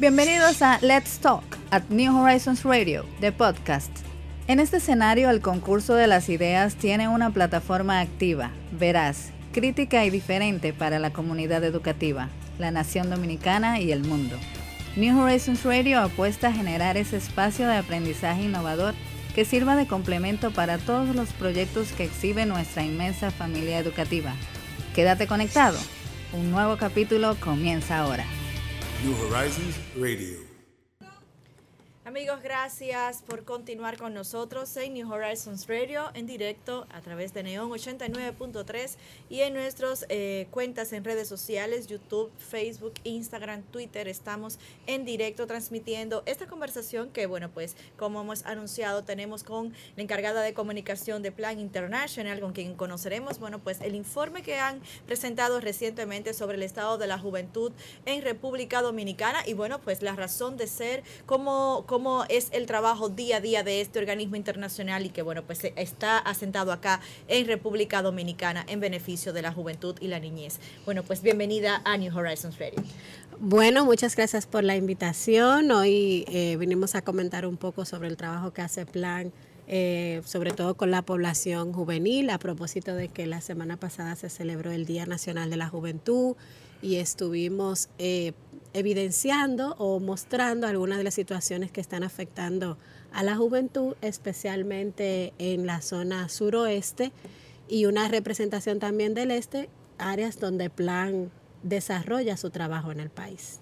Bienvenidos a Let's Talk at New Horizons Radio, the podcast. En este escenario, el concurso de las ideas tiene una plataforma activa, veraz, crítica y diferente para la comunidad educativa, la nación dominicana y el mundo. New Horizons Radio apuesta a generar ese espacio de aprendizaje innovador que sirva de complemento para todos los proyectos que exhibe nuestra inmensa familia educativa. Quédate conectado. Un nuevo capítulo comienza ahora. New Horizons Radio. Amigos, gracias por continuar con nosotros en New Horizons Radio en directo a través de Neon 89.3 y en nuestras eh, cuentas en redes sociales, YouTube, Facebook, Instagram, Twitter. Estamos en directo transmitiendo esta conversación que, bueno, pues como hemos anunciado, tenemos con la encargada de comunicación de Plan International, con quien conoceremos, bueno, pues el informe que han presentado recientemente sobre el estado de la juventud en República Dominicana y, bueno, pues la razón de ser, como cómo es el trabajo día a día de este organismo internacional y que, bueno, pues está asentado acá en República Dominicana en beneficio de la juventud y la niñez. Bueno, pues bienvenida a New Horizons Radio. Bueno, muchas gracias por la invitación. Hoy eh, vinimos a comentar un poco sobre el trabajo que hace Plan. Eh, sobre todo con la población juvenil, a propósito de que la semana pasada se celebró el Día Nacional de la Juventud y estuvimos eh, evidenciando o mostrando algunas de las situaciones que están afectando a la juventud, especialmente en la zona suroeste y una representación también del este, áreas donde Plan desarrolla su trabajo en el país.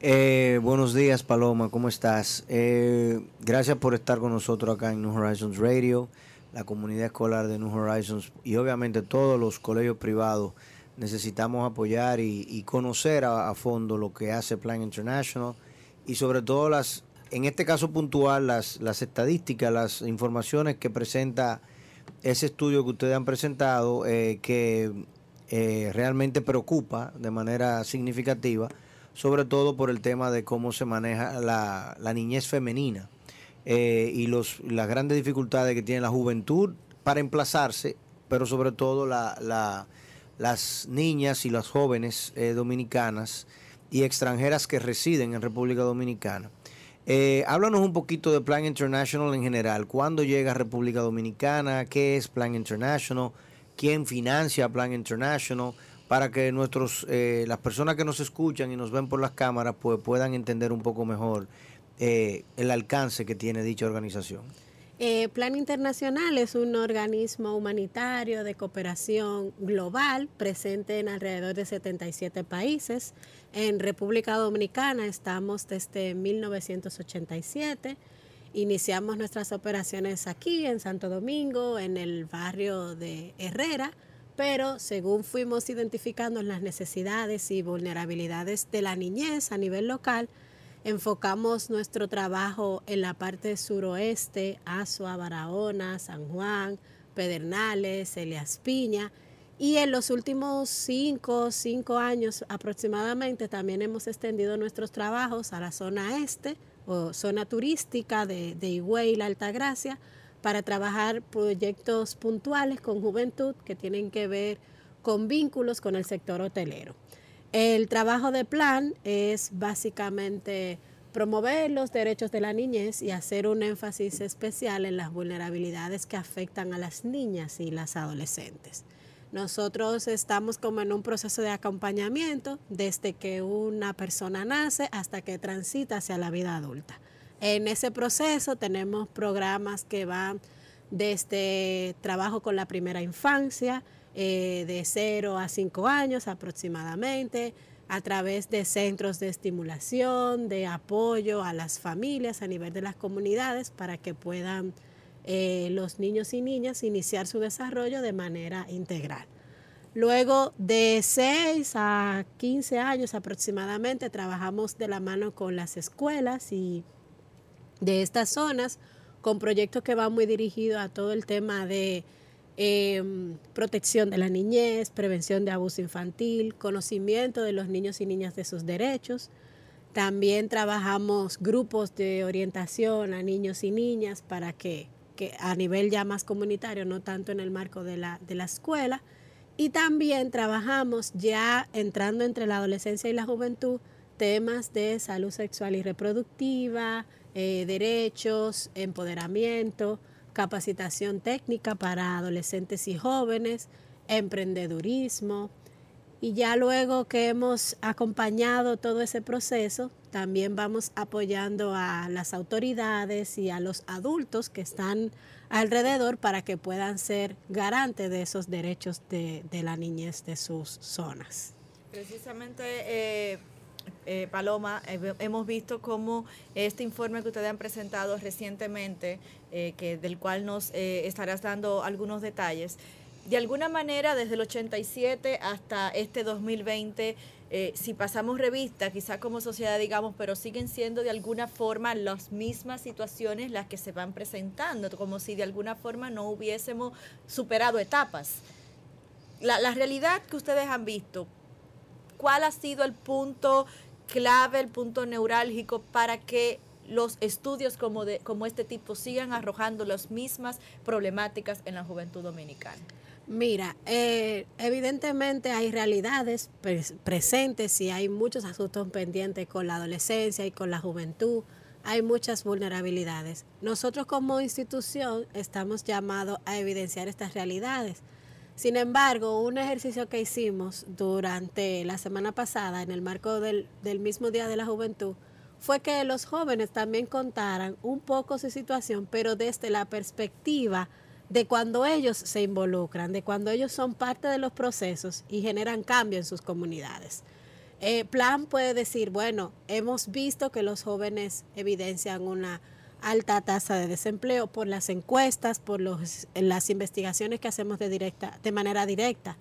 Eh, buenos días, Paloma, ¿cómo estás? Eh, gracias por estar con nosotros acá en New Horizons Radio, la comunidad escolar de New Horizons y obviamente todos los colegios privados necesitamos apoyar y, conocer a, fondo lo que hace Plan International y sobre todo las, en este caso puntual, las, las estadísticas, las informaciones que presenta ese estudio que ustedes han presentado, eh, que eh, realmente preocupa de manera significativa, sobre todo por el tema de cómo se maneja la, la niñez femenina eh, y los, las grandes dificultades que tiene la juventud para emplazarse, pero sobre todo la, la las niñas y las jóvenes eh, dominicanas y extranjeras que residen en República Dominicana. Eh, háblanos un poquito de Plan International en general. ¿Cuándo llega a República Dominicana? ¿Qué es Plan International? ¿Quién financia Plan International? Para que nuestros, eh, las personas que nos escuchan y nos ven por las cámaras pues, puedan entender un poco mejor el alcance que tiene dicha organización. Eh, Plan Internacional es un organismo humanitario de cooperación global presente en alrededor de 77 países. En República Dominicana estamos desde 1987. Iniciamos nuestras operaciones aquí en Santo Domingo, en el barrio de Herrera, pero según fuimos identificando las necesidades y vulnerabilidades de la niñez a nivel local, enfocamos nuestro trabajo en la parte suroeste, Azua, Barahona, San Juan, Pedernales, Elias Piña. Y en los últimos cinco, cinco años aproximadamente también hemos extendido nuestros trabajos a la zona este o zona turística de, de Higüey y la Altagracia para trabajar proyectos puntuales con juventud que tienen que ver con vínculos con el sector hotelero. El trabajo de plan es básicamente promover los derechos de la niñez y hacer un énfasis especial en las vulnerabilidades que afectan a las niñas y las adolescentes. Nosotros estamos como en un proceso de acompañamiento desde que una persona nace hasta que transita hacia la vida adulta. En ese proceso tenemos programas que van desde trabajo con la primera infancia, eh, de 0 a 5 años aproximadamente, a través de centros de estimulación, de apoyo a las familias a nivel de las comunidades para que puedan eh, los niños y niñas iniciar su desarrollo de manera integral. Luego de 6 a 15 años aproximadamente trabajamos de la mano con las escuelas y de estas zonas con proyectos que van muy dirigidos a todo el tema de Em, protección de la niñez, prevención de abuso infantil, conocimiento de los niños y niñas de sus derechos. También trabajamos grupos de orientación a niños y niñas para que, a nivel ya más comunitario, no tanto en el marco de la, de la escuela. Y también trabajamos ya entrando entre la adolescencia y la juventud, temas de salud sexual y reproductiva, eh, derechos, empoderamiento, capacitación técnica para adolescentes y jóvenes, emprendedurismo. Y ya luego que hemos acompañado todo ese proceso, también vamos apoyando a las autoridades y a los adultos que están alrededor para que puedan ser garantes de esos derechos de, la niñez de sus zonas. Precisamente, eh, eh, Paloma, hemos visto cómo este informe que ustedes han presentado recientemente, que, del cual nos estarás dando algunos detalles, de alguna manera desde el 87 hasta este 2020, eh, si pasamos revista, quizás como sociedad digamos, pero siguen siendo de alguna forma las mismas situaciones las que se van presentando, como si de alguna forma no hubiésemos superado etapas. La, la realidad que ustedes han visto, ¿cuál ha sido el punto clave, el punto neurálgico para que los estudios como, de, como este tipo sigan arrojando las mismas problemáticas en la juventud dominicana? Mira, eh, evidentemente hay realidades presentes y hay muchos asuntos pendientes con la adolescencia y con la juventud. Hay muchas vulnerabilidades. Nosotros como institución estamos llamados a evidenciar estas realidades. Sin embargo, un ejercicio que hicimos durante la semana pasada en el marco del, del mismo Día de la Juventud fue que los jóvenes también contaran un poco su situación, pero desde la perspectiva de cuando ellos se involucran, de cuando ellos son parte de los procesos y generan cambio en sus comunidades. Eh, plan puede decir, bueno, hemos visto que los jóvenes evidencian una alta tasa de desempleo por las encuestas, por las investigaciones que hacemos de, directa, de manera directa.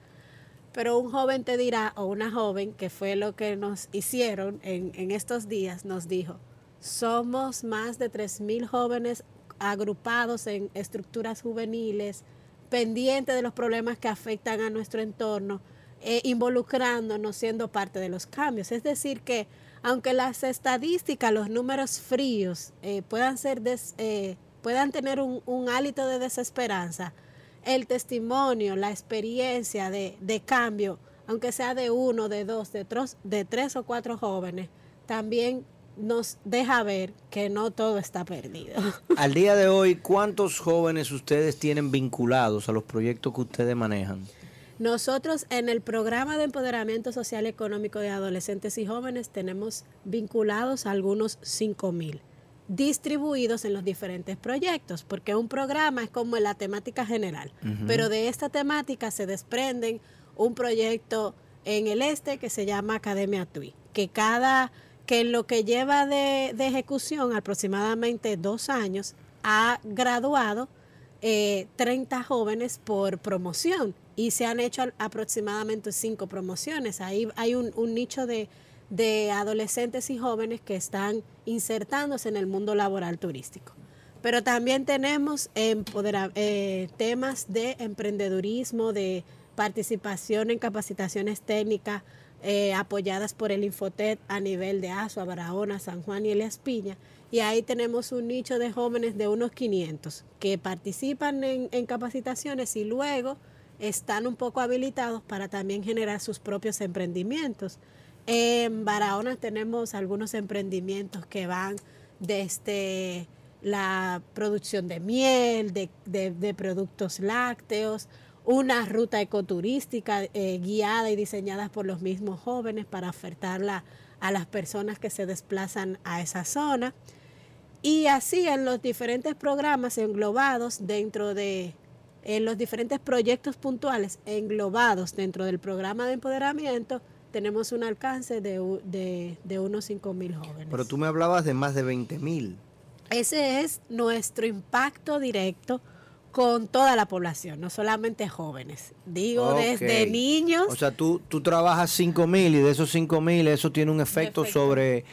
Pero un joven te dirá, o una joven, que fue lo que nos hicieron en, en estos días, nos dijo, somos más de 3.000 jóvenes agrupados en estructuras juveniles, pendientes de los problemas que afectan a nuestro entorno, eh, involucrándonos, siendo parte de los cambios. Es decir, que aunque las estadísticas, los números fríos eh, puedan, ser eh, puedan tener un, hálito de desesperanza, el testimonio, la experiencia de, cambio, aunque sea de uno, de dos, de, de tres o cuatro jóvenes, también nos deja ver que no todo está perdido. Al día de hoy, ¿cuántos jóvenes ustedes tienen vinculados a los proyectos que ustedes manejan? Nosotros en el programa de empoderamiento social y económico de adolescentes y jóvenes tenemos vinculados a algunos 5 mil distribuidos en los diferentes proyectos, porque un programa es como la temática general, pero de esta temática se desprenden un proyecto en el este que se llama Academia TUI, que cada que en lo que lleva de, ejecución, aproximadamente dos años, ha graduado 30 eh, jóvenes por promoción y se han hecho aproximadamente cinco promociones. Ahí hay un, nicho de, adolescentes y jóvenes que están insertándose en el mundo laboral turístico. Pero también tenemos eh, temas de emprendedurismo, de participación en capacitaciones técnicas, eh, apoyadas por el Infotet a nivel de Azua, Barahona, San Juan y Elias Piña. Y ahí tenemos un nicho de jóvenes de unos 500 que participan en, capacitaciones y luego están un poco habilitados para también generar sus propios emprendimientos. En Barahona tenemos algunos emprendimientos que van desde la producción de miel, de productos lácteos, una ruta ecoturística eh, guiada y diseñada por los mismos jóvenes para ofertarla a las personas que se desplazan a esa zona. Y así en los diferentes programas englobados dentro de en los diferentes proyectos puntuales englobados dentro del programa de empoderamiento, tenemos un alcance de, de, unos 5 mil jóvenes. Pero tú me hablabas de más de 20 mil. Ese es nuestro impacto directo con toda la población, no solamente jóvenes. Digo, desde niños. O sea, tú, tú trabajas 5 mil y de esos 5 mil eso tiene un efecto, sobre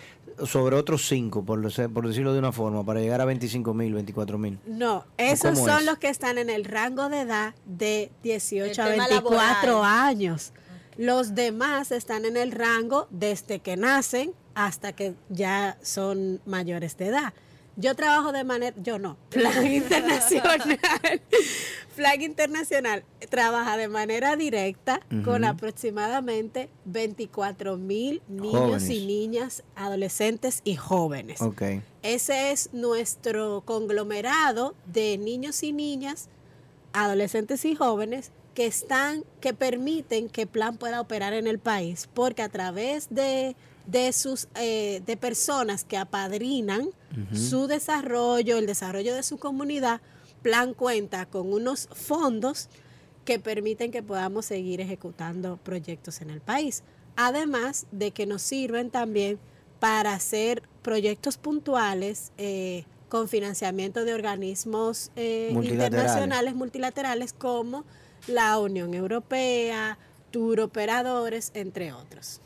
sobre otros 5, por, por decirlo de una forma, para llegar a 25 mil, 24 mil. No, esos son los que están en el rango de edad de 18 a 24 años. Los demás están en el rango desde que nacen hasta que ya son mayores de edad. Yo trabajo de manera, yo no, Plan Internacional, Flag Internacional trabaja de manera directa con aproximadamente 24 mil niños Jóvenes. y niñas, adolescentes y jóvenes. Ok. Ese es nuestro conglomerado de niños y niñas, adolescentes y jóvenes que están, que permiten que Plan pueda operar en el país, porque a través de, de sus eh, de personas que apadrinan su desarrollo, el desarrollo de su comunidad, Plan cuenta con unos fondos que permiten que podamos seguir ejecutando proyectos en el país. Además de que nos sirven también para hacer proyectos puntuales eh, con financiamiento de organismos eh, Multilaterales. internacionales multilaterales como la Unión Europea, Tour Operadores, entre otros.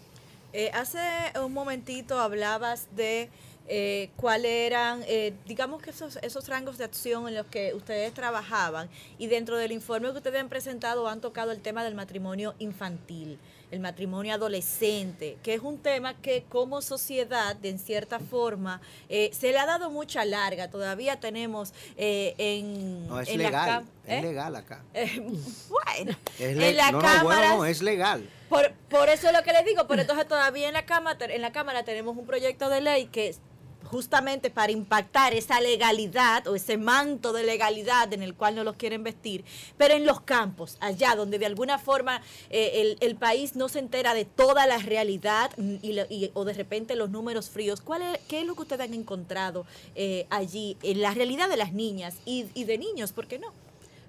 Eh, hace un momentito hablabas de eh, cuáles eran, eh, digamos que esos, esos rangos de acción en los que ustedes trabajaban y dentro del informe que ustedes han presentado han tocado el tema del matrimonio infantil, el matrimonio adolescente, que es un tema que como sociedad, de en cierta forma, eh, se le ha dado mucha larga. Todavía tenemos eh, en, No, es en la legal. cam- Es ¿eh? legal acá. Eh, bueno, en la no, no, cámara bueno, no, es legal. por, por eso es lo que le digo, pero entonces todavía en la cámara, en la cámara tenemos un proyecto de ley que justamente para impactar esa legalidad o ese manto de legalidad en el cual no los quieren vestir, pero en los campos, allá donde de alguna forma eh, el, el país no se entera de toda la realidad mm, y, y- o de repente los números fríos, ¿cuál es, ¿qué es lo que ustedes han encontrado eh, allí en la realidad de las niñas y, y de niños? ¿Por qué no?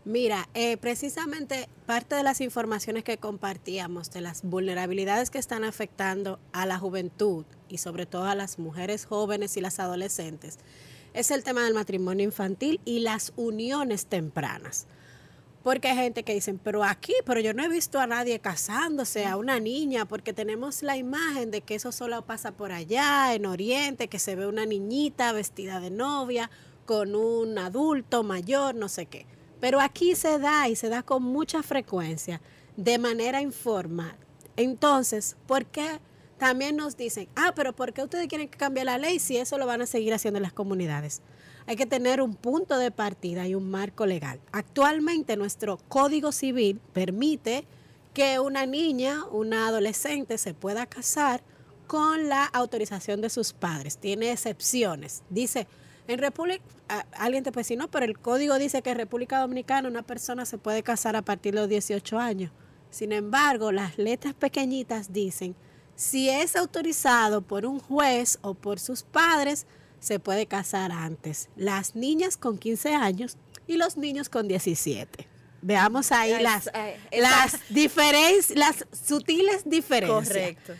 Mira, eh, precisamente parte de las informaciones que compartíamos de las vulnerabilidades que están afectando a la juventud y sobre todo a las mujeres jóvenes y las adolescentes es el tema del matrimonio infantil y las uniones tempranas. Porque hay gente que dicen, pero aquí, pero yo no he visto a nadie casándose, a una niña, porque tenemos la imagen de que eso solo pasa por allá, en Oriente, que se ve una niñita vestida de novia con un adulto mayor, no sé qué. Pero aquí se da y se da con mucha frecuencia, de manera informal. Entonces, ¿por qué también nos dicen, ah, pero ¿por qué ustedes quieren que cambie la ley si eso lo van a seguir haciendo en las comunidades? Hay que tener un punto de partida y un marco legal. Actualmente nuestro Código Civil permite que una niña, una adolescente se pueda casar con la autorización de sus padres. Tiene excepciones. Dice, en República, alguien te puede decir, no, pero el código dice que en República Dominicana una persona se puede casar a partir de los 18 años. Sin embargo, las letras pequeñitas dicen, si es autorizado por un juez o por sus padres, se puede casar antes. Las niñas con 15 años y los niños con 17. Veamos ahí las, eh, las diferencias, las sutiles diferencias. Correcto.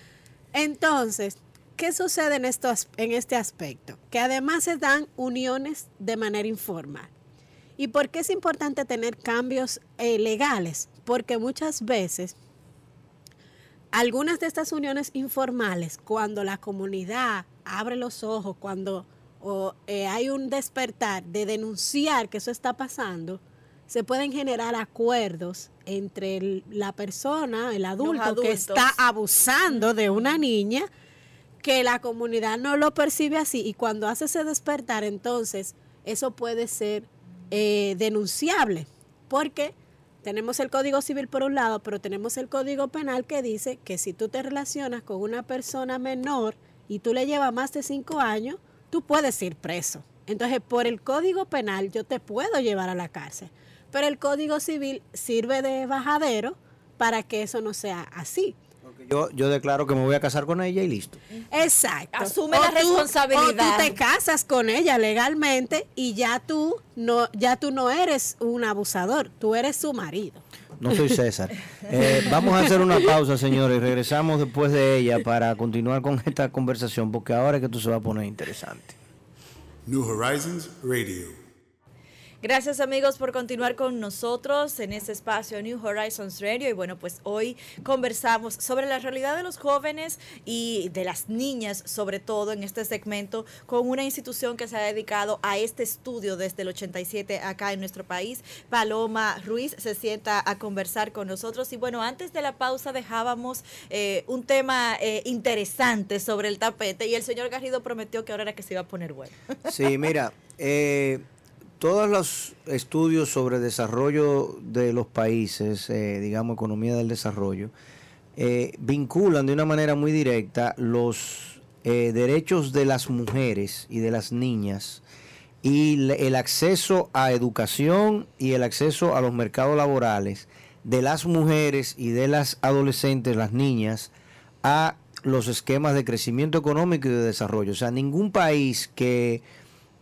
Entonces, ¿qué sucede en, estos, en este aspecto? Que además se dan uniones de manera informal. ¿Y por qué es importante tener cambios eh, legales? Porque muchas veces algunas de estas uniones informales, cuando la comunidad abre los ojos, cuando o, eh, hay un despertar de denunciar que eso está pasando, se pueden generar acuerdos entre el- la persona, el adulto que está abusando de una niña, que la comunidad no lo percibe así y cuando hace ese despertar, entonces eso puede ser eh, denunciable, porque tenemos el Código Civil por un lado, pero tenemos el Código Penal que dice que si tú te relacionas con una persona menor y tú le llevas más de cinco años, tú puedes ir preso. Entonces, por el Código Penal yo te puedo llevar a la cárcel, pero el Código Civil sirve de bajadero para que eso no sea así. Yo, yo declaro que me voy a casar con ella y listo. Exacto. Asume la tú- responsabilidad. O tú te casas con ella legalmente y ya tú no, ya tú no eres un abusador, tú eres su marido. No soy César. Eh, vamos a hacer una pausa, señores. Regresamos después de ella para continuar con esta conversación, porque ahora es que esto se va a poner interesante. New Horizons Radio. Gracias amigos por continuar con nosotros en este espacio New Horizons Radio y bueno pues hoy conversamos sobre la realidad de los jóvenes y de las niñas sobre todo en este segmento con una institución que se ha dedicado a este estudio desde el 87 acá en nuestro país. Paloma Ruiz se sienta a conversar con nosotros y bueno antes de la pausa dejábamos eh, un tema eh, interesante sobre el tapete y el señor Garrido prometió que ahora era que se iba a poner bueno. Sí, mira, eh, todos los estudios sobre desarrollo de los países, eh, digamos economía del desarrollo, eh, vinculan de una manera muy directa los eh, derechos de las mujeres y de las niñas y el acceso a educación y el acceso a los mercados laborales de las mujeres y de las adolescentes, las niñas, a los esquemas de crecimiento económico y de desarrollo. O sea, ningún país que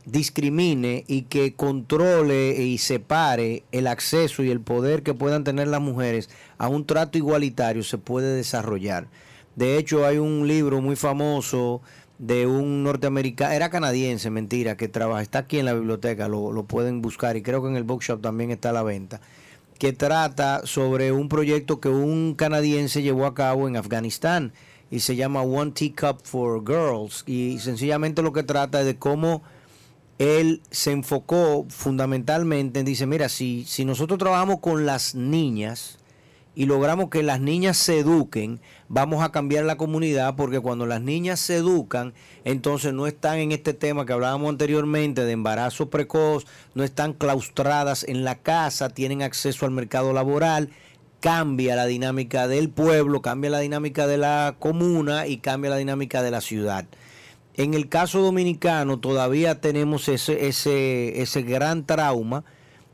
discrimine y que controle y separe el acceso y el poder que puedan tener las mujeres a un trato igualitario se puede desarrollar. De hecho, hay un libro muy famoso de un norteamericano, era canadiense, mentira, que trabaja, está aquí en la biblioteca, lo, lo pueden buscar y creo que en el bookshop también está a la venta, que trata sobre un proyecto que un canadiense llevó a cabo en Afganistán y se llama One Teacup for Girls y sencillamente lo que trata es de cómo él se enfocó fundamentalmente en, dice, mira, si, si nosotros trabajamos con las niñas y logramos que las niñas se eduquen, vamos a cambiar la comunidad porque cuando las niñas se educan, entonces no están en este tema que hablábamos anteriormente de embarazo precoz, no están claustradas en la casa, tienen acceso al mercado laboral, cambia la dinámica del pueblo, cambia la dinámica de la comuna y cambia la dinámica de la ciudad. En el caso dominicano todavía tenemos ese, ese, ese gran trauma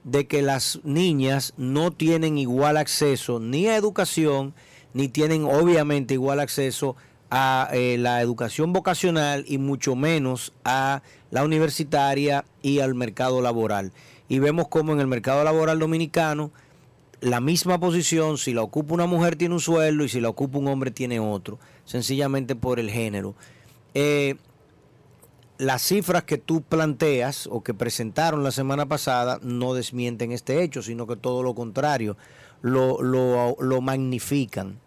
de que las niñas no tienen igual acceso ni a educación, ni tienen obviamente igual acceso a eh, la educación vocacional y mucho menos a la universitaria y al mercado laboral. Y vemos como en el mercado laboral dominicano la misma posición, si la ocupa una mujer tiene un sueldo y si la ocupa un hombre tiene otro, sencillamente por el género. Eh, las cifras que tú planteas o que presentaron la semana pasada no desmienten este hecho, sino que todo lo contrario, lo, lo, magnifican.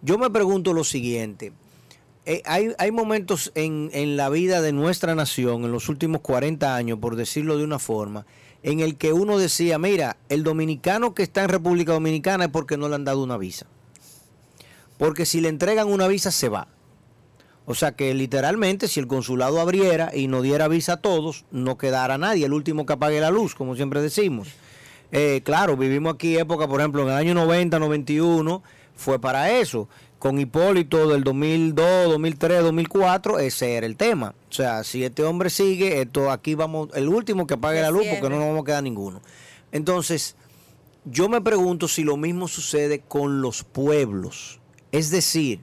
Yo me pregunto lo siguiente. Eh, hay, hay, momentos en, en, la vida de nuestra nación, en los últimos 40 años, por decirlo de una forma, en el que uno decía, mira, el dominicano que está en República Dominicana es porque no le han dado una visa. Porque si le entregan una visa se va. O sea que literalmente si el consulado abriera y no diera visa a todos, no quedara nadie, el último que apague la luz, como siempre decimos. Eh, claro, vivimos aquí época, por ejemplo, en el año 90, 91, fue para eso. Con Hipólito del 2002, 2003, 2004, ese era el tema. O sea, si este hombre sigue, esto aquí vamos, el último que apague la luz, porque no nos vamos a quedar ninguno. Entonces, yo me pregunto si lo mismo sucede con los pueblos. Es decir,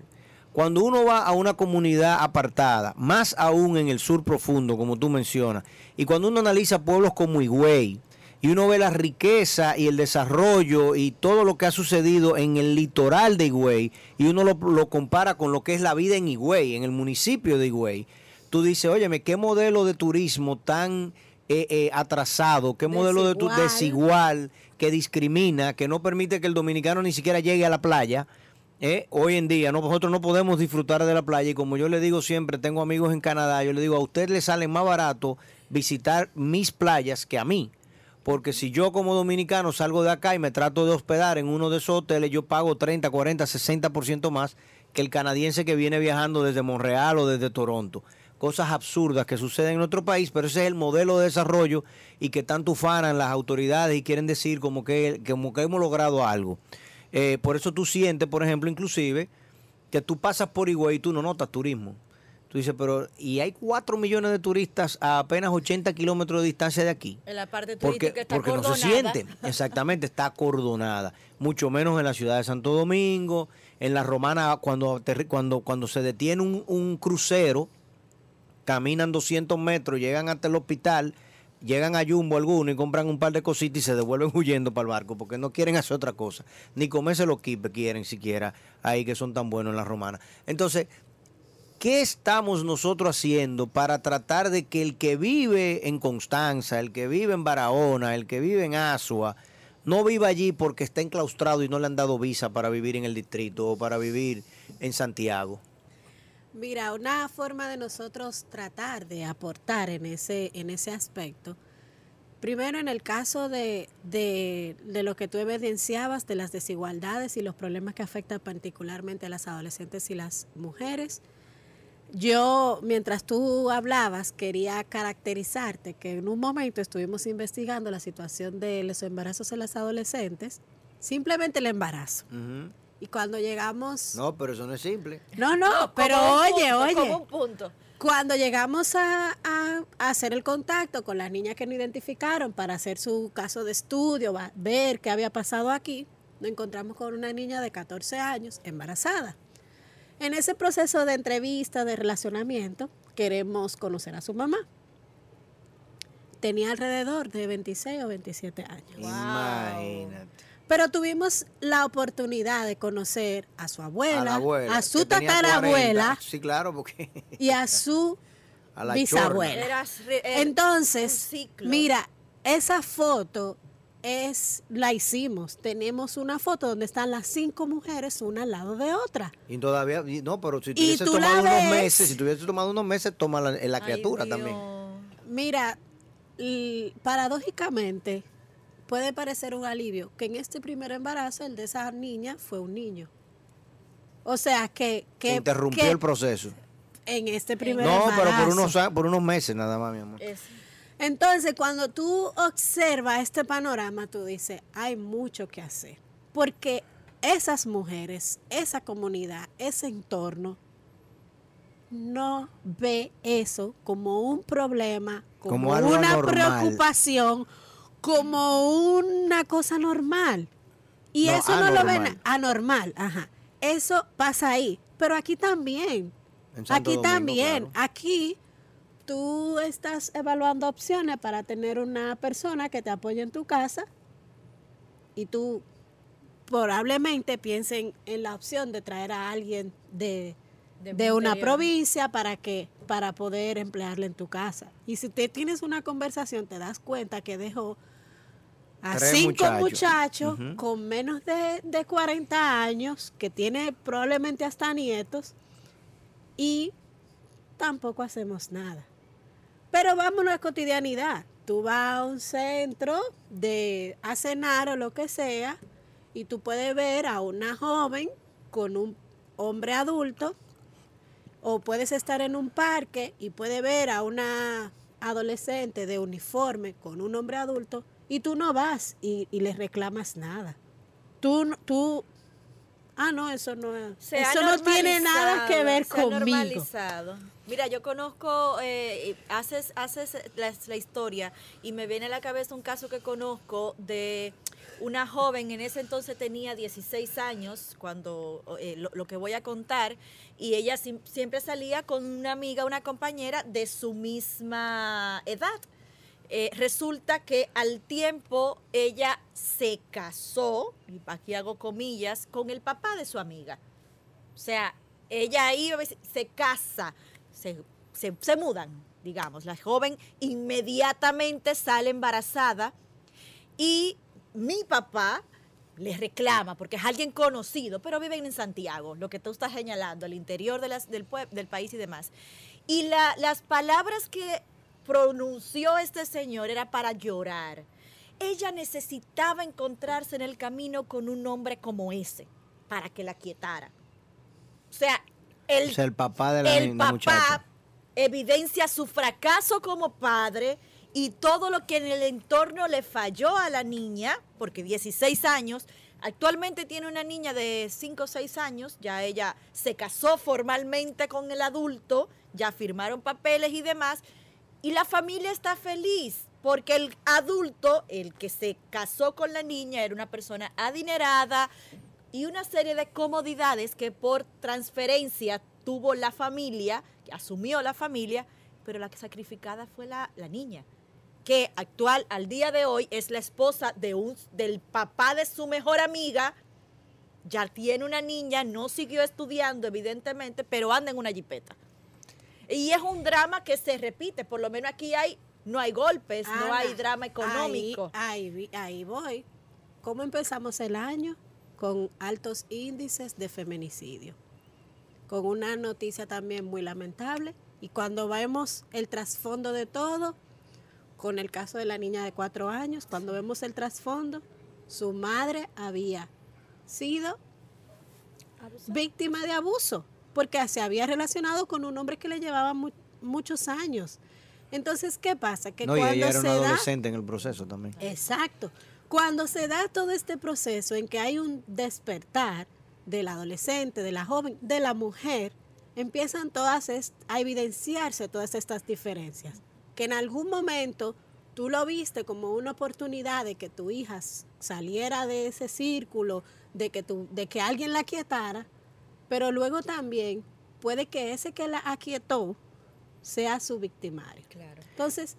cuando uno va a una comunidad apartada, más aún en el sur profundo, como tú mencionas, y cuando uno analiza pueblos como Higüey, y uno ve la riqueza y el desarrollo y todo lo que ha sucedido en el litoral de Higüey, y uno lo, compara con lo que es la vida en Higüey, en el municipio de Higüey, tú dices, óyeme, qué modelo de turismo tan eh, eh, atrasado, qué modelo de turismo desigual, que discrimina, que no permite que el dominicano ni siquiera llegue a la playa eh, hoy en día nosotros no podemos disfrutar de la playa y como yo le digo siempre, tengo amigos en Canadá, yo le digo, a usted le sale más barato visitar mis playas que a mí. Porque si yo como dominicano salgo de acá y me trato de hospedar en uno de esos hoteles, yo pago 30, 40, 60% más que el canadiense que viene viajando desde Montreal o desde Toronto. Cosas absurdas que suceden en nuestro país, pero ese es el modelo de desarrollo y que tanto ufanan las autoridades y quieren decir como que, como que hemos logrado algo. Eh, por eso tú sientes, por ejemplo, inclusive, que tú pasas por Higüey y tú no notas turismo. Tú dices, pero y hay 4 millones de turistas a apenas 80 kilómetros de distancia de aquí. En la parte turística porque, está Porque no se siente, exactamente, está acordonada. Mucho menos en la ciudad de Santo Domingo, en la Romana, cuando, cuando, cuando se detiene un, un crucero, caminan 200 metros, llegan hasta el hospital llegan a Jumbo algunos y compran un par de cositas y se devuelven huyendo para el barco porque no quieren hacer otra cosa. Ni comerse los kipes quieren siquiera ahí que son tan buenos en la romana. Entonces, ¿qué estamos nosotros haciendo para tratar de que el que vive en Constanza, el que vive en Barahona, el que vive en Asua, no viva allí porque está enclaustrado y no le han dado visa para vivir en el distrito o para vivir en Santiago? Mira, una forma de nosotros tratar de aportar en ese, en ese aspecto, primero en el caso de, de, de lo que tú evidenciabas, de las desigualdades y los problemas que afectan particularmente a las adolescentes y las mujeres, yo, mientras tú hablabas, quería caracterizarte que en un momento estuvimos investigando la situación de los embarazos en las adolescentes, simplemente el embarazo. Y cuando llegamos... No, pero eso no es simple. No, no, pero oye, punto, oye. Como un punto. Cuando llegamos a, a- a hacer el contacto con las niñas que nos identificaron para hacer su caso de estudio, va- ver qué había pasado aquí, nos encontramos con una niña de 14 años embarazada. En ese proceso de entrevista, de relacionamiento, queremos conocer a su mamá. Tenía alrededor de 26 o 27 años. Imagínate. Pero tuvimos la oportunidad de conocer a su abuela, a la abuela. a su tatarabuela 40. Sí, claro, porque. y a su A la bisabuela. Eh, Entonces, mira, esa foto es la hicimos. Tenemos una foto donde están las cinco mujeres una al lado de otra. Y todavía, no, pero si tuviese tomado unos ves. meses, si tuviese tomado unos meses, toma la, criatura también. Mira, paradójicamente puede parecer un alivio que en este primer embarazo el de esa niña fue un niño. O sea que, que interrumpió que el proceso. en este primer No, pero por embarazo. unos, por unos meses nada más, mi amor. Es- Entonces, cuando tú observas este panorama, tú dices, hay mucho que hacer. Porque esas mujeres, esa comunidad, ese entorno, no ve eso como un problema, como, una preocupación, como una cosa normal. Y No, eso no lo ven anormal. ajá. Eso pasa ahí, pero aquí también. Aquí Domingo, también, claro. aquí tú estás evaluando opciones para tener una persona que te apoye en tu casa y tú probablemente piensen en la opción de traer a alguien de, De de una provincia para que para poder emplearle en tu casa. Y si te tienes una conversación te das cuenta que dejó a Tres cinco muchachos. con menos de, de 40 años que tiene probablemente hasta nietos y tampoco hacemos nada. Pero vámonos a la cotidianidad. Tú vas a un centro de a cenar o lo que sea y tú puedes ver a una joven con un hombre adulto o puedes estar en un parque y puedes ver a una adolescente de uniforme con un hombre adulto y tú no vas y, y le reclamas nada. Tú, tú, ah, no, eso no Se eso no tiene nada que ver se ha conmigo. normalizado. Mira, yo conozco, eh, haces, haces la, la historia y me viene a la cabeza un caso que conozco de una joven, en ese entonces tenía 16 años, cuando eh, lo, lo que voy a contar, y ella siempre salía con una amiga, una compañera de su misma edad. Eh, resulta que al tiempo ella se casó, y aquí hago comillas, con el papá de su amiga. O sea, ella ahí se casa, se, se- mudan, digamos. La joven inmediatamente sale embarazada y mi papá le reclama, porque es alguien conocido, pero viven en Santiago, lo que tú estás señalando, al interior de las- del, país y demás. Y la- las palabras que pronunció este señor era para llorar. Ella necesitaba encontrarse en el camino con un hombre como ese, para que la quietara. O sea, el, O sea, el papá de la, el muchacha. evidencia su fracaso como padre y todo lo que en el entorno le falló a la niña, porque 16 años, actualmente tiene una niña de 5 o 6 años, ya ella se casó formalmente con el adulto, ya firmaron papeles y demás, y la familia está feliz. Porque el adulto, el que se casó con la niña, era una persona adinerada, y una serie de comodidades que por transferencia tuvo la familia, asumió la familia, pero la que sacrificada fue la, la niña, que actual, al día de hoy, es la esposa de un, del papá de su mejor amiga ya tiene una niña, no siguió estudiando, evidentemente, pero anda en una jipeta. Y es un drama que se repite, por lo menos aquí hay, no hay golpes, no hay drama económico. Ahí, ahí voy. ¿Cómo empezamos el año? Con altos índices de feminicidio. Con una noticia también muy lamentable. Y cuando vemos el trasfondo de todo, con el caso de la niña de cuatro años, cuando vemos el trasfondo, su madre había sido víctima de abuso, porque se había relacionado con un hombre que le llevaba mu- muchos años. Entonces, ¿qué pasa? Que No, y cuando ella era se una da, adolescente en el proceso también. Exacto. Cuando se da todo este proceso en que hay un despertar del adolescente, de la joven, de la mujer, empiezan todas a evidenciarse todas estas diferencias. Que en algún momento tú lo viste como una oportunidad de que tu hija saliera de ese círculo, de que, tu, de que alguien la quietara, pero luego también puede que ese que la aquietó sea su victimario. Claro. Entonces,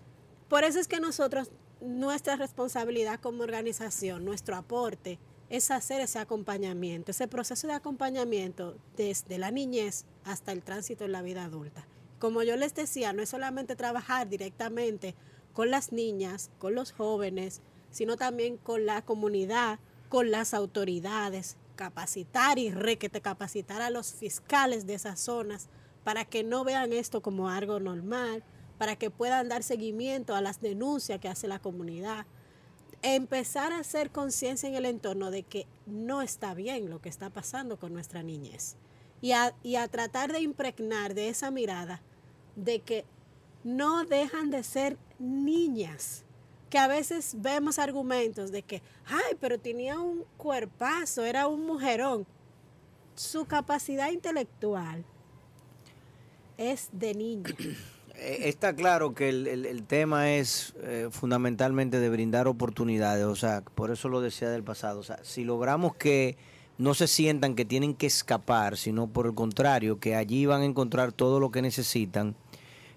por eso es que nosotros, nuestra responsabilidad como organización, nuestro aporte, es hacer ese acompañamiento, ese proceso de acompañamiento desde la niñez hasta el tránsito en la vida adulta. Como yo les decía, no es solamente trabajar directamente con las niñas, con los jóvenes, sino también con la comunidad, con las autoridades, capacitar y requete capacitar a los fiscales de esas zonas para que no vean esto como algo normal, para que puedan dar seguimiento a las denuncias que hace la comunidad. Empezar a hacer conciencia en el entorno de que no está bien lo que está pasando con nuestra niñez. Y a, y a tratar de impregnar de esa mirada de que no dejan de ser niñas. Que a veces vemos argumentos de que, ay, pero tenía un cuerpazo, era un mujerón. Su capacidad intelectual es de niña. Eh, Está claro que el, el- el tema es eh, fundamentalmente de brindar oportunidades, o sea, por eso lo decía del pasado, o sea, si logramos que no se sientan que tienen que escapar, sino por el contrario, que allí van a encontrar todo lo que necesitan.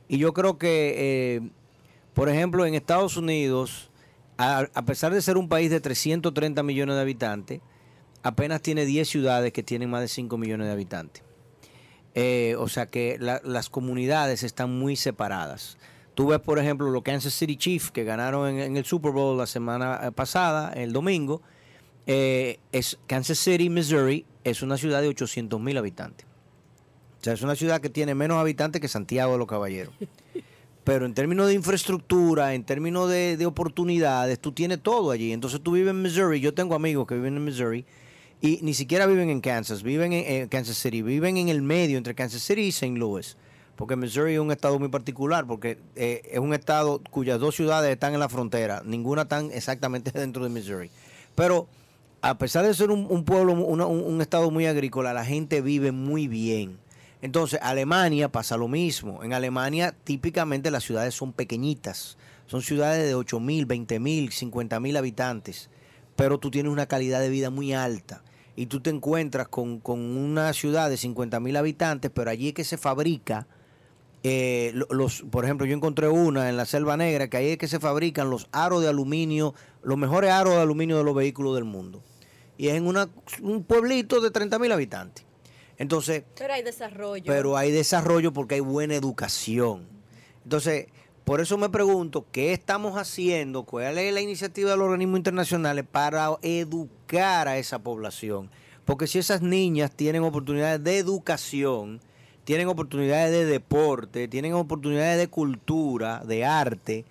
Y yo creo que, eh, por ejemplo, en Estados Unidos, a, pesar de ser un país de 330 millones de habitantes, apenas tiene 10 ciudades que tienen más de 5 millones de habitantes. Eh, o sea que la- las comunidades están muy separadas. Tú ves, por ejemplo, los Kansas City Chiefs que ganaron en, en el Super Bowl la semana eh, pasada, el domingo. eh, es Kansas City, Missouri, es una ciudad de 800 mil habitantes. O sea, es una ciudad que tiene menos habitantes que Santiago de los Caballeros. Pero en términos de infraestructura, en términos de, de oportunidades, tú tienes todo allí. Entonces tú vives en Missouri, yo tengo amigos que viven en Missouri y ni siquiera viven en Kansas, viven en, Kansas City, viven en el medio entre Kansas City y St. Louis. Porque Missouri es un estado muy particular, porque eh, es un estado cuyas dos ciudades están en la frontera, ninguna están exactamente dentro de Missouri. Pero a pesar de ser un, un pueblo, una- un, un estado muy agrícola, la gente vive muy bien. Entonces, Alemania pasa lo mismo. En Alemania, típicamente las ciudades son pequeñitas. Son ciudades de 8 mil, 20 mil, 50 mil habitantes. Pero tú tienes una calidad de vida muy alta. Y tú te encuentras con, con una ciudad de 50 mil habitantes, pero allí es que se fabrica eh, lo- los, por ejemplo, yo encontré una en la Selva Negra, que ahí es que se fabrican los aros de aluminio, los mejores aros de aluminio de los vehículos del mundo. Y es en una, un pueblito de 30 mil habitantes. Entonces, Pero hay desarrollo. pero hay desarrollo porque hay buena educación. Entonces, por eso me pregunto, ¿qué estamos haciendo? ¿Cuál es la iniciativa de los organismos internacionales para educar a esa población? Porque si esas niñas tienen oportunidades de educación, tienen oportunidades de deporte, tienen oportunidades de cultura, de arte,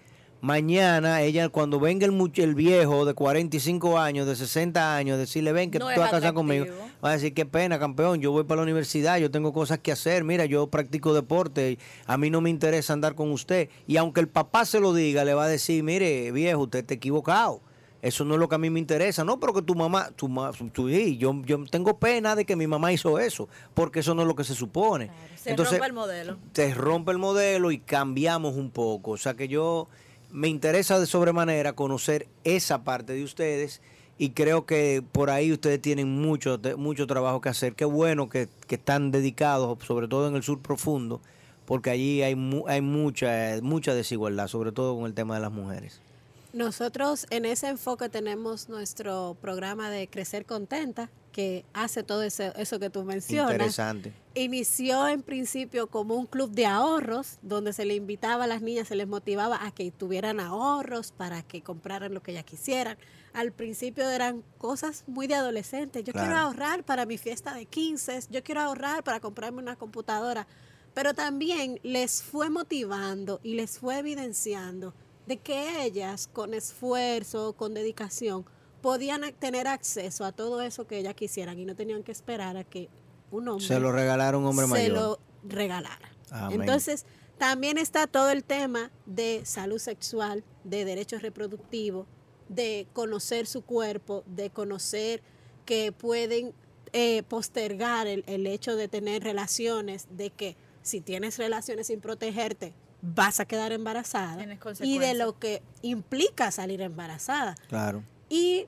mañana ella cuando venga el, much- el viejo de 45 años, de 60 años, decirle, ven que No tú vas a casar conmigo, va a decir, qué pena, campeón, yo voy para la universidad, yo tengo cosas que hacer, mira, yo practico deporte, a mí no me interesa andar con usted. Y aunque el papá se lo diga, le va a decir, mire, viejo, usted está equivocado. Eso no es lo que a mí me interesa, no, pero que tu mamá, tu, ma- tu- sí, yo, yo tengo pena de que mi mamá hizo eso, porque eso no es lo que se supone. Se rompe el modelo. Se rompe el modelo y cambiamos un poco. O sea que yo me interesa de sobremanera conocer esa parte de ustedes y creo que por ahí ustedes tienen mucho, mucho trabajo que hacer. Qué bueno que, que están dedicados, sobre todo en el sur profundo, porque allí hay, mu- hay mucha, mucha desigualdad, sobre todo con el tema de las mujeres. Nosotros en ese enfoque tenemos nuestro programa de Crecer Contenta, que hace todo eso, eso que tú mencionas. Interesante. Inició en principio como un club de ahorros, donde se le invitaba a las niñas, se les motivaba a que tuvieran ahorros para que compraran lo que ellas quisieran. Al principio eran cosas muy de adolescentes. Yo quiero ahorrar para mi fiesta de 15, yo quiero ahorrar para comprarme una computadora. Pero también les fue motivando y les fue evidenciando de que ellas, con esfuerzo, con dedicación, podían tener acceso a todo eso que ellas quisieran y no tenían que esperar a que un hombre Se lo regalaron un hombre se mayor. lo regalara. Amén. Entonces, también está todo el tema de salud sexual, de derechos reproductivos, de conocer su cuerpo, de conocer que pueden eh, postergar el, el hecho de tener relaciones, de que si tienes relaciones sin protegerte, vas a quedar embarazada y de lo que implica salir embarazada Claro. y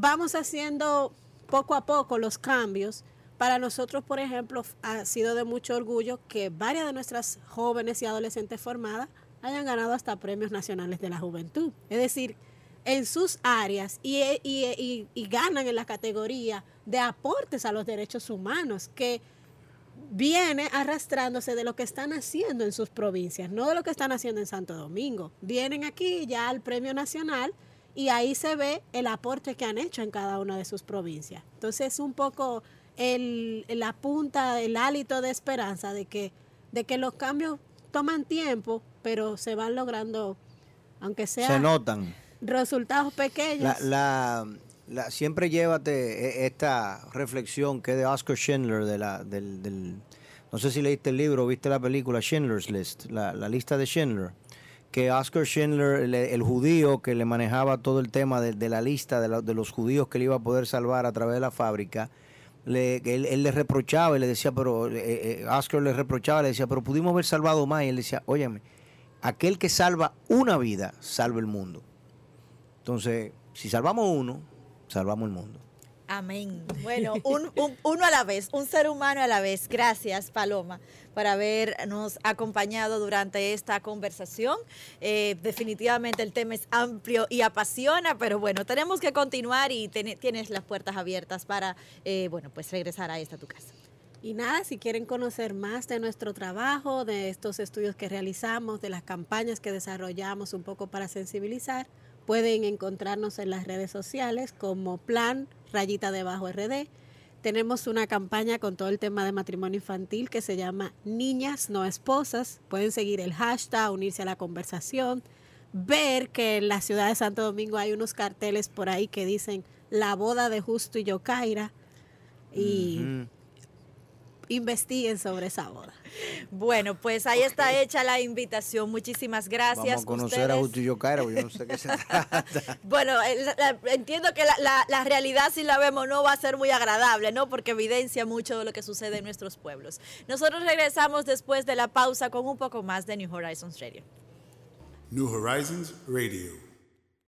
vamos haciendo poco a poco los cambios. Para nosotros, por ejemplo, ha sido de mucho orgullo que varias de nuestras jóvenes y adolescentes formadas hayan ganado hasta premios nacionales de la juventud. Es decir, en sus áreas y, y- y- y ganan en la categoría de aportes a los derechos humanos, que viene arrastrándose de lo que están haciendo en sus provincias, no de lo que están haciendo en Santo Domingo. Vienen aquí ya al Premio Nacional y ahí se ve el aporte que han hecho en cada una de sus provincias. Entonces es un poco el, la punta, el hálito de esperanza de que, de que los cambios toman tiempo, pero se van logrando, aunque sea Se notan. resultados pequeños. La, la, la- siempre llévate e- esta reflexión que es de Oscar Schindler, de la, del, del- no sé si leíste el libro o viste la película Schindler's List, la, la lista de Schindler, que Oscar Schindler, el, judío que le manejaba todo el tema de, la lista de, la- de los judíos que le iba a poder salvar a través de la fábrica, le, él le reprochaba y le decía, pero eh, eh, Oscar le reprochaba, le decía, pero pudimos haber salvado más. Y él decía, óyeme, aquel que salva una vida, salva el mundo. Entonces, si salvamos uno, salvamos el mundo. Amén. Bueno, un- un- uno a la vez, un ser humano a la vez. Gracias, Paloma, por habernos acompañado durante esta conversación. Eh, definitivamente el tema es amplio y apasiona, pero bueno, tenemos que continuar y ten- tienes las puertas abiertas para, eh, bueno, pues regresar a esta tu casa. Y nada, si quieren conocer más de nuestro trabajo, de estos estudios que realizamos, de las campañas que desarrollamos un poco para sensibilizar, pueden encontrarnos en las redes sociales como Plan Rayita Debajo RD. Tenemos una campaña con todo el tema de matrimonio infantil que se llama Niñas No Esposas. Pueden seguir el hashtag, unirse a la conversación, ver que en la ciudad de Santo Domingo hay unos carteles por ahí que dicen la boda de Justo y Yokaira. Y. investiguen sobre esa boda. Bueno, pues ahí está hecha la invitación. Muchísimas gracias. Vamos a conocer a Ustedes- porque yo no sé qué se trata. Bueno, la- entiendo que la, la- la realidad si la vemos no va a ser muy agradable, ¿no? Porque evidencia mucho de lo que sucede en nuestros pueblos. Nosotros regresamos después de la pausa con un poco más de New Horizons Radio. New Horizons Radio.